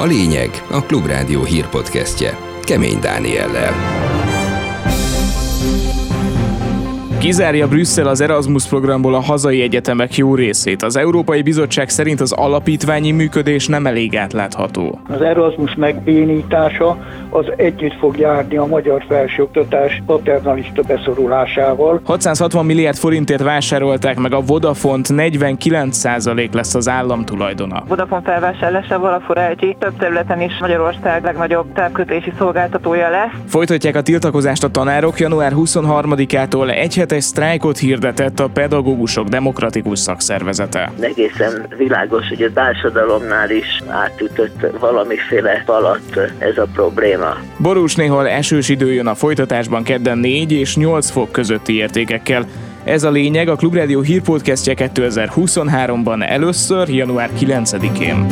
A lényeg a Klubrádió hírpodcastje Kemény Dániellel. Kizárja Brüsszel az Erasmus programból a hazai egyetemek jó részét. Az Európai Bizottság szerint az alapítványi működés nem elég átlátható. Az Erasmus megbénítása az együtt fog járni a magyar felsőoktatás paternalista beszorulásával. 660 milliárd forintért vásárolták meg a Vodafont, 49% lesz az állam tulajdona. Vodafone felvásárlásával a Forelgyi több területen is Magyarország legnagyobb távkötési szolgáltatója lesz. Folytatják a tiltakozást a tanárok január 23-ától egy hetes sztrájkot hirdetett a Pedagógusok Demokratikus Szakszervezete. Egészen világos, hogy a társadalomnál is átütött valamiféle falat ez a probléma. Borús néhol esős idő jön a folytatásban kedden 4 és 8 fok közötti értékekkel. Ez a lényeg a Klubrádió hírpodcastje 2023-ban először, január 9-én.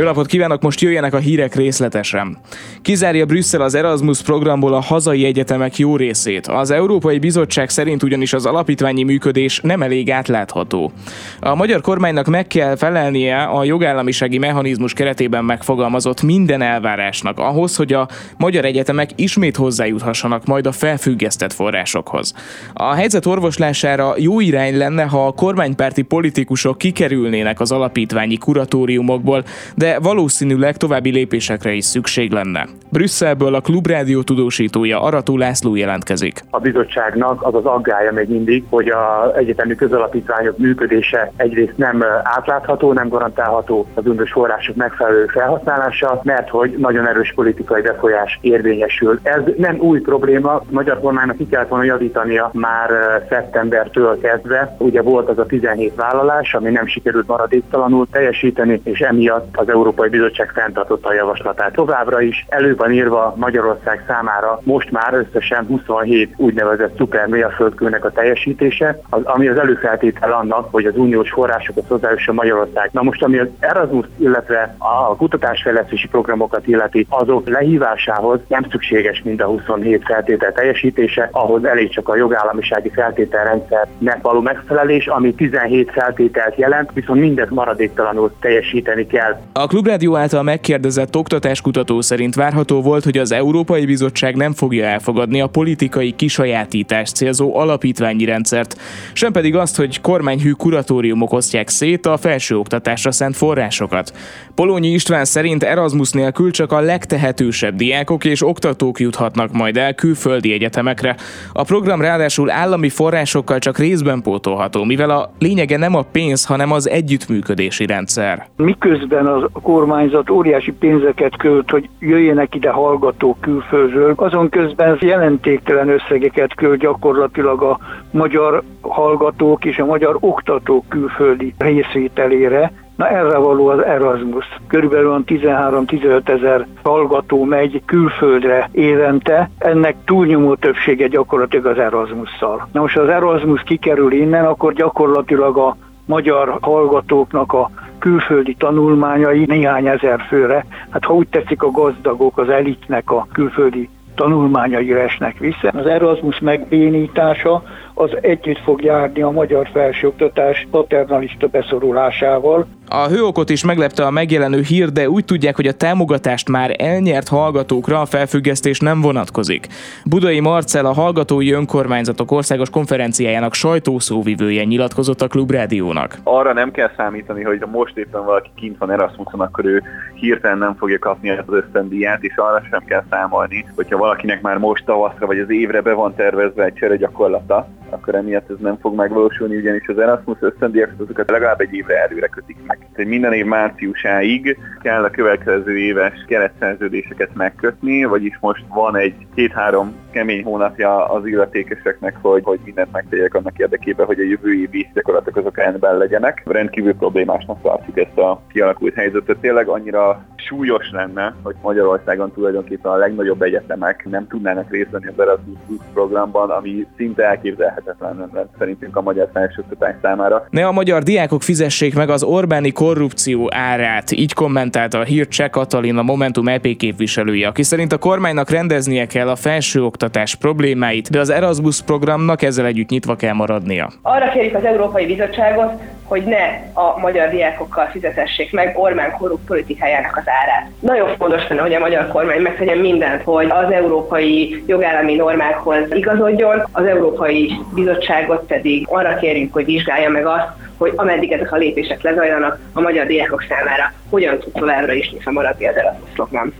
Jó napot kívánok, most jöjjenek a hírek részletesen. Kizárja Brüsszel az Erasmus programból a hazai egyetemek jó részét. Az Európai Bizottság szerint ugyanis az alapítványi működés nem elég átlátható. A magyar kormánynak meg kell felelnie a jogállamisági mechanizmus keretében megfogalmazott minden elvárásnak ahhoz, hogy a magyar egyetemek ismét hozzájuthassanak majd a felfüggesztett forrásokhoz. A helyzet orvoslására jó irány lenne, ha a kormánypárti politikusok kikerülnének az alapítványi kuratóriumokból, de valószínűleg további lépésekre is szükség lenne. Brüsszelből a Klubrádió tudósítója Arató László jelentkezik. A bizottságnak az az aggája még mindig, hogy az egyetemi közalapítványok működése egyrészt nem átlátható, nem garantálható az uniós források megfelelő felhasználása, mert hogy nagyon erős politikai befolyás érvényesül. Ez nem új probléma, a magyar kormánynak ki kellett volna javítania már szeptembertől kezdve. Ugye volt az a 17 vállalás, ami nem sikerült maradéktalanul teljesíteni, és emiatt az Európai Bizottság fenntartotta a javaslatát. Továbbra is elő van írva Magyarország számára most már összesen 27 úgynevezett szuper mérföldkőnek a teljesítése, az, ami az előfeltétel annak, hogy az uniós forrásokat hozzájusson Magyarország. Na most, ami az Erasmus, illetve a kutatásfejlesztési programokat illeti, azok lehívásához nem szükséges mind a 27 feltétel teljesítése, ahhoz elég csak a jogállamisági feltételrendszernek való megfelelés, ami 17 feltételt jelent, viszont mindet maradéktalanul teljesíteni kell. A Klubrádió által megkérdezett oktatáskutató szerint várható volt, hogy az Európai Bizottság nem fogja elfogadni a politikai kisajátítást célzó alapítványi rendszert, sem pedig azt, hogy kormányhű kuratóriumok osztják szét a felsőoktatásra szent forrásokat. Polónyi István szerint Erasmus nélkül csak a legtehetősebb diákok és oktatók juthatnak majd el külföldi egyetemekre. A program ráadásul állami forrásokkal csak részben pótolható, mivel a lényege nem a pénz, hanem az együttműködési rendszer. Miközben az a kormányzat óriási pénzeket költ, hogy jöjjenek ide hallgatók külföldről, azon közben jelentéktelen összegeket költ gyakorlatilag a magyar hallgatók és a magyar oktatók külföldi részvételére, Na erre való az Erasmus. Körülbelül 13-15 ezer hallgató megy külföldre évente, ennek túlnyomó többsége gyakorlatilag az Erasmusszal. Na most az Erasmus kikerül innen, akkor gyakorlatilag a magyar hallgatóknak a külföldi tanulmányai néhány ezer főre, hát ha úgy tetszik a gazdagok, az elitnek a külföldi tanulmányai esnek vissza. Az Erasmus megbénítása az együtt fog járni a magyar felsőoktatás paternalista beszorulásával. A hőokot is meglepte a megjelenő hír, de úgy tudják, hogy a támogatást már elnyert hallgatókra a felfüggesztés nem vonatkozik. Budai Marcel a Hallgatói Önkormányzatok Országos Konferenciájának sajtószóvivője nyilatkozott a Klubrádiónak. Arra nem kell számítani, hogy most éppen valaki kint van Erasmuson, akkor ő hirtelen nem fogja kapni az ösztöndíját, és arra sem kell számolni, hogyha valakinek már most tavaszra vagy az évre be van tervezve egy csere gyakorlata, akkor emiatt ez nem fog megvalósulni, ugyanis az Erasmus ösztöndíjakat azokat legalább egy évre előre kötik meg. Tehát minden év márciusáig kell a következő éves keretszerződéseket megkötni, vagyis most van egy két-három kemény hónapja az illetékeseknek, hogy, hogy mindent megtegyek annak érdekében, hogy a jövő évi gyakorlatok azok rendben legyenek. Rendkívül problémásnak tartjuk ezt a kialakult helyzetet. Tényleg annyira súlyos lenne, hogy Magyarországon tulajdonképpen a legnagyobb egyetemek nem tudnának részt venni az Erasmus programban, ami szinte elképzelhetetlen lenne szerintünk a magyar felsőoktatás számára. Ne a magyar diákok fizessék meg az Orbáni korrupció árát, így kommentálta a hír Cseh Katalin, a Momentum EP képviselője, aki szerint a kormánynak rendeznie kell a felsőoktatás problémáit, de az Erasmus programnak ezzel együtt nyitva kell maradnia. Arra kérjük az Európai Bizottságot, hogy ne a magyar diákokkal fizetessék meg Orbán korrupt politikájának az árát. Nagyon fontos lenne, hogy a magyar kormány megtegyen mindent, hogy az európai jogállami normákhoz igazodjon, az Európai Bizottságot pedig arra kérjük, hogy vizsgálja meg azt, hogy ameddig ezek a lépések lezajlanak, a magyar diákok számára hogyan tud továbbra is maradni az Erasmus program.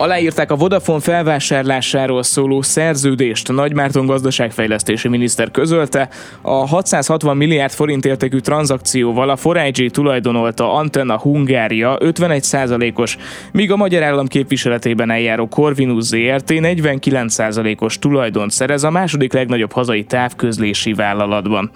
Aláírták a Vodafone felvásárlásáról szóló szerződést. Nagy Márton gazdaságfejlesztési miniszter közölte. A 660 milliárd forint értékű tranzakcióval a 4 tulajdonolta Antenna Hungária 51%-os, míg a magyar állam képviseletében eljáró Corvinus ZRT 49%-os tulajdont szerez a második legnagyobb hazai távközlési vállalatban.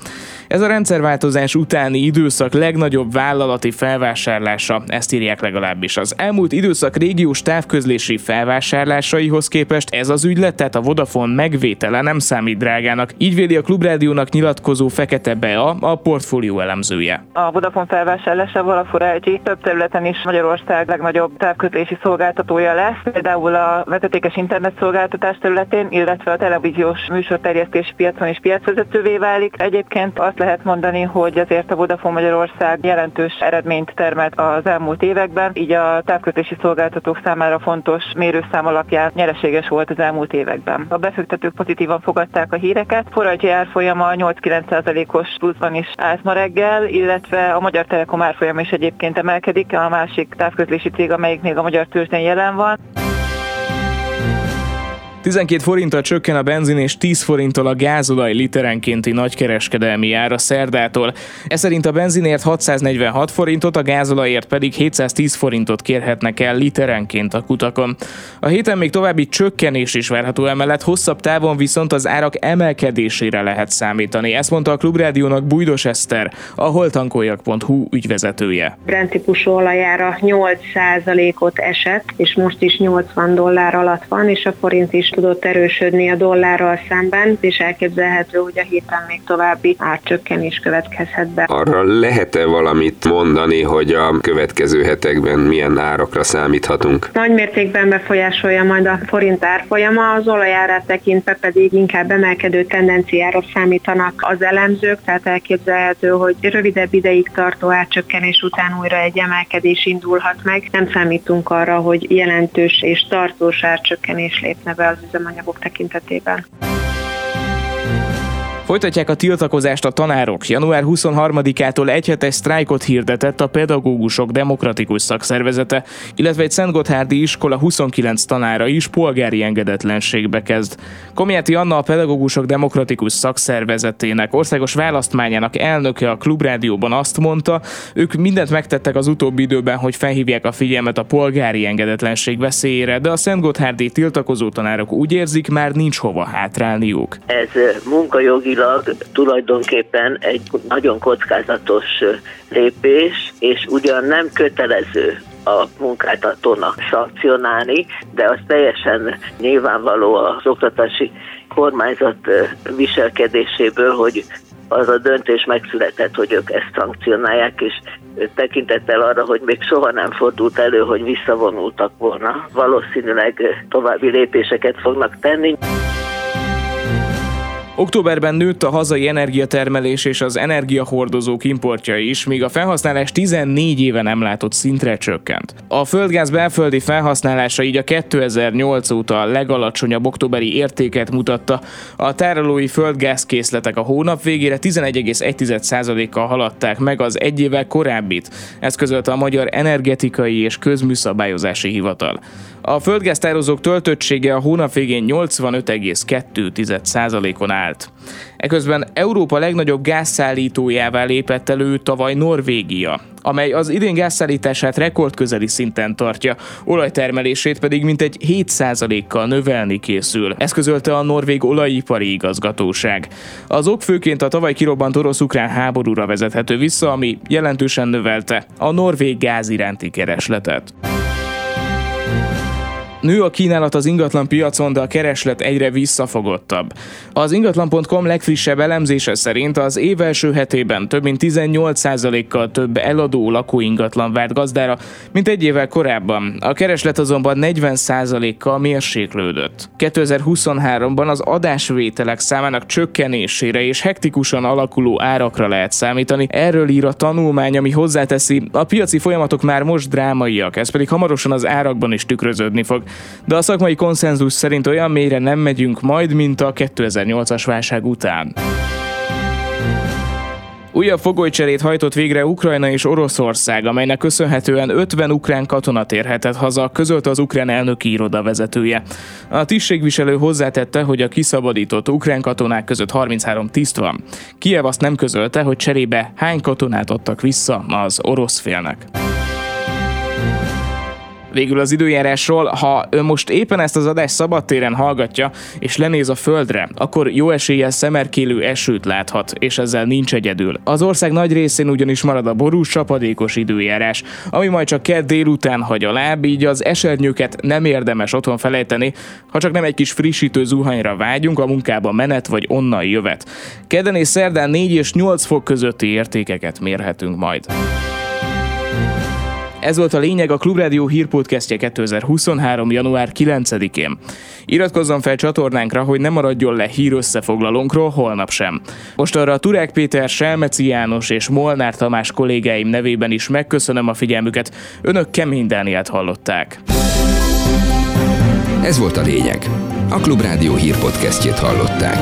Ez a rendszerváltozás utáni időszak legnagyobb vállalati felvásárlása, ezt írják legalábbis. Az elmúlt időszak régiós távközlési felvásárlásaihoz képest ez az ügylet, tehát a Vodafone megvétele nem számít drágának. Így véli a Klubrádiónak nyilatkozó Fekete Bea, a portfólió elemzője. A Vodafone felvásárlásával a Forágyi több területen is Magyarország legnagyobb távközlési szolgáltatója lesz, például a vezetékes internetszolgáltatás területén, illetve a televíziós műsorterjesztési piacon is piacvezetővé válik. Egyébként azt lehet mondani, hogy azért a Vodafone Magyarország jelentős eredményt termelt az elmúlt években, így a távközlési szolgáltatók számára fontos mérőszám alapján nyereséges volt az elmúlt években. A befektetők pozitívan fogadták a híreket, forrajgyi árfolyama 8-9%-os pluszban is állt ma reggel, illetve a Magyar Telekom árfolyama is egyébként emelkedik, a másik távközlési cég, amelyik még a magyar tőzsdén jelen van. 12 forinttal csökken a benzin és 10 forinttal a gázolaj literenkénti nagykereskedelmi ára szerdától. Ez szerint a benzinért 646 forintot, a gázolajért pedig 710 forintot kérhetnek el literenként a kutakon. A héten még további csökkenés is várható emellett, hosszabb távon viszont az árak emelkedésére lehet számítani. Ezt mondta a Klubrádiónak Bújdos Eszter, a holtankoljak.hu ügyvezetője. Brent típusú olajára 8%-ot esett, és most is 80 dollár alatt van, és a forint is tudott erősödni a dollárral szemben, és elképzelhető, hogy a héten még további árcsökkenés következhet be. Arra lehet-e valamit mondani, hogy a következő hetekben milyen árakra számíthatunk? Nagy mértékben befolyásolja majd a forint árfolyama, az olajárát tekintve pedig inkább emelkedő tendenciára számítanak az elemzők, tehát elképzelhető, hogy rövidebb ideig tartó árcsökkenés után újra egy emelkedés indulhat meg. Nem számítunk arra, hogy jelentős és tartós árcsökkenés lépne be az üzemanyagok tekintetében. Folytatják a tiltakozást a tanárok. Január 23-ától egyhetes sztrájkot hirdetett a Pedagógusok Demokratikus Szakszervezete, illetve egy Szentgotthárdi iskola 29 tanára is polgári engedetlenségbe kezd. Komjáti Anna a Pedagógusok Demokratikus Szakszervezetének országos választmányának elnöke a Klubrádióban azt mondta, ők mindent megtettek az utóbbi időben, hogy felhívják a figyelmet a polgári engedetlenség veszélyére, de a Szentgotthárdi tiltakozó tanárok úgy érzik, már nincs hova hátrálniuk. Ez munkajogi jogilag tulajdonképpen egy nagyon kockázatos lépés, és ugyan nem kötelező a munkáltatónak szankcionálni, de az teljesen nyilvánvaló az oktatási kormányzat viselkedéséből, hogy az a döntés megszületett, hogy ők ezt szankcionálják, és tekintettel arra, hogy még soha nem fordult elő, hogy visszavonultak volna. Valószínűleg további lépéseket fognak tenni. Októberben nőtt a hazai energiatermelés és az energiahordozók importja is, míg a felhasználás 14 éve nem látott szintre csökkent. A földgáz belföldi felhasználása így a 2008 óta a legalacsonyabb októberi értéket mutatta. A tárolói földgázkészletek a hónap végére 11,1%-kal haladták meg az egy évvel korábbit. Ezt közölte a Magyar Energetikai és Közműszabályozási Hivatal. A földgáztározók töltöttsége a hónap végén 85,2%-on állt. Eközben Európa legnagyobb gázszállítójává lépett elő tavaly Norvégia, amely az idén gázszállítását rekordközeli szinten tartja, olajtermelését pedig mintegy 7%-kal növelni készül. Ezt közölte a Norvég olajipari igazgatóság. Az ok főként a tavaly kirobbant orosz-ukrán háborúra vezethető vissza, ami jelentősen növelte a norvég gáz iránti keresletet. Nő a kínálat az ingatlan piacon, de a kereslet egyre visszafogottabb. Az ingatlan.com legfrissebb elemzése szerint az év első hetében több mint 18%-kal több eladó lakóingatlan várt gazdára, mint egy évvel korábban. A kereslet azonban 40%-kal mérséklődött. 2023-ban az adásvételek számának csökkenésére és hektikusan alakuló árakra lehet számítani. Erről ír a tanulmány, ami hozzáteszi, a piaci folyamatok már most drámaiak, ez pedig hamarosan az árakban is tükröződni fog de a szakmai konszenzus szerint olyan mélyre nem megyünk majd, mint a 2008-as válság után. Újabb fogolycserét hajtott végre Ukrajna és Oroszország, amelynek köszönhetően 50 ukrán katona térhetett haza, közölte az ukrán elnöki iroda vezetője. A tisztségviselő hozzátette, hogy a kiszabadított ukrán katonák között 33 tiszt van. Kiev azt nem közölte, hogy cserébe hány katonát adtak vissza az orosz félnek. Végül az időjárásról, ha ön most éppen ezt az adást szabadtéren hallgatja, és lenéz a földre, akkor jó eséllyel szemerkélő esőt láthat, és ezzel nincs egyedül. Az ország nagy részén ugyanis marad a borús, csapadékos időjárás, ami majd csak kedd délután hagy a láb, így az esernyőket nem érdemes otthon felejteni, ha csak nem egy kis frissítő zuhanyra vágyunk, a munkába menet vagy onnan jövet. Kedden és szerdán 4 és 8 fok közötti értékeket mérhetünk majd. Ez volt a lényeg a Klubrádió hírpodcastje 2023. január 9-én. Iratkozzon fel csatornánkra, hogy ne maradjon le hír összefoglalónkról holnap sem. Most arra Turák Péter, Selmeci János és Molnár Tamás kollégáim nevében is megköszönöm a figyelmüket. Önök Kemény Dániát hallották. Ez volt a lényeg. A Klubrádió hírpodcastjét hallották.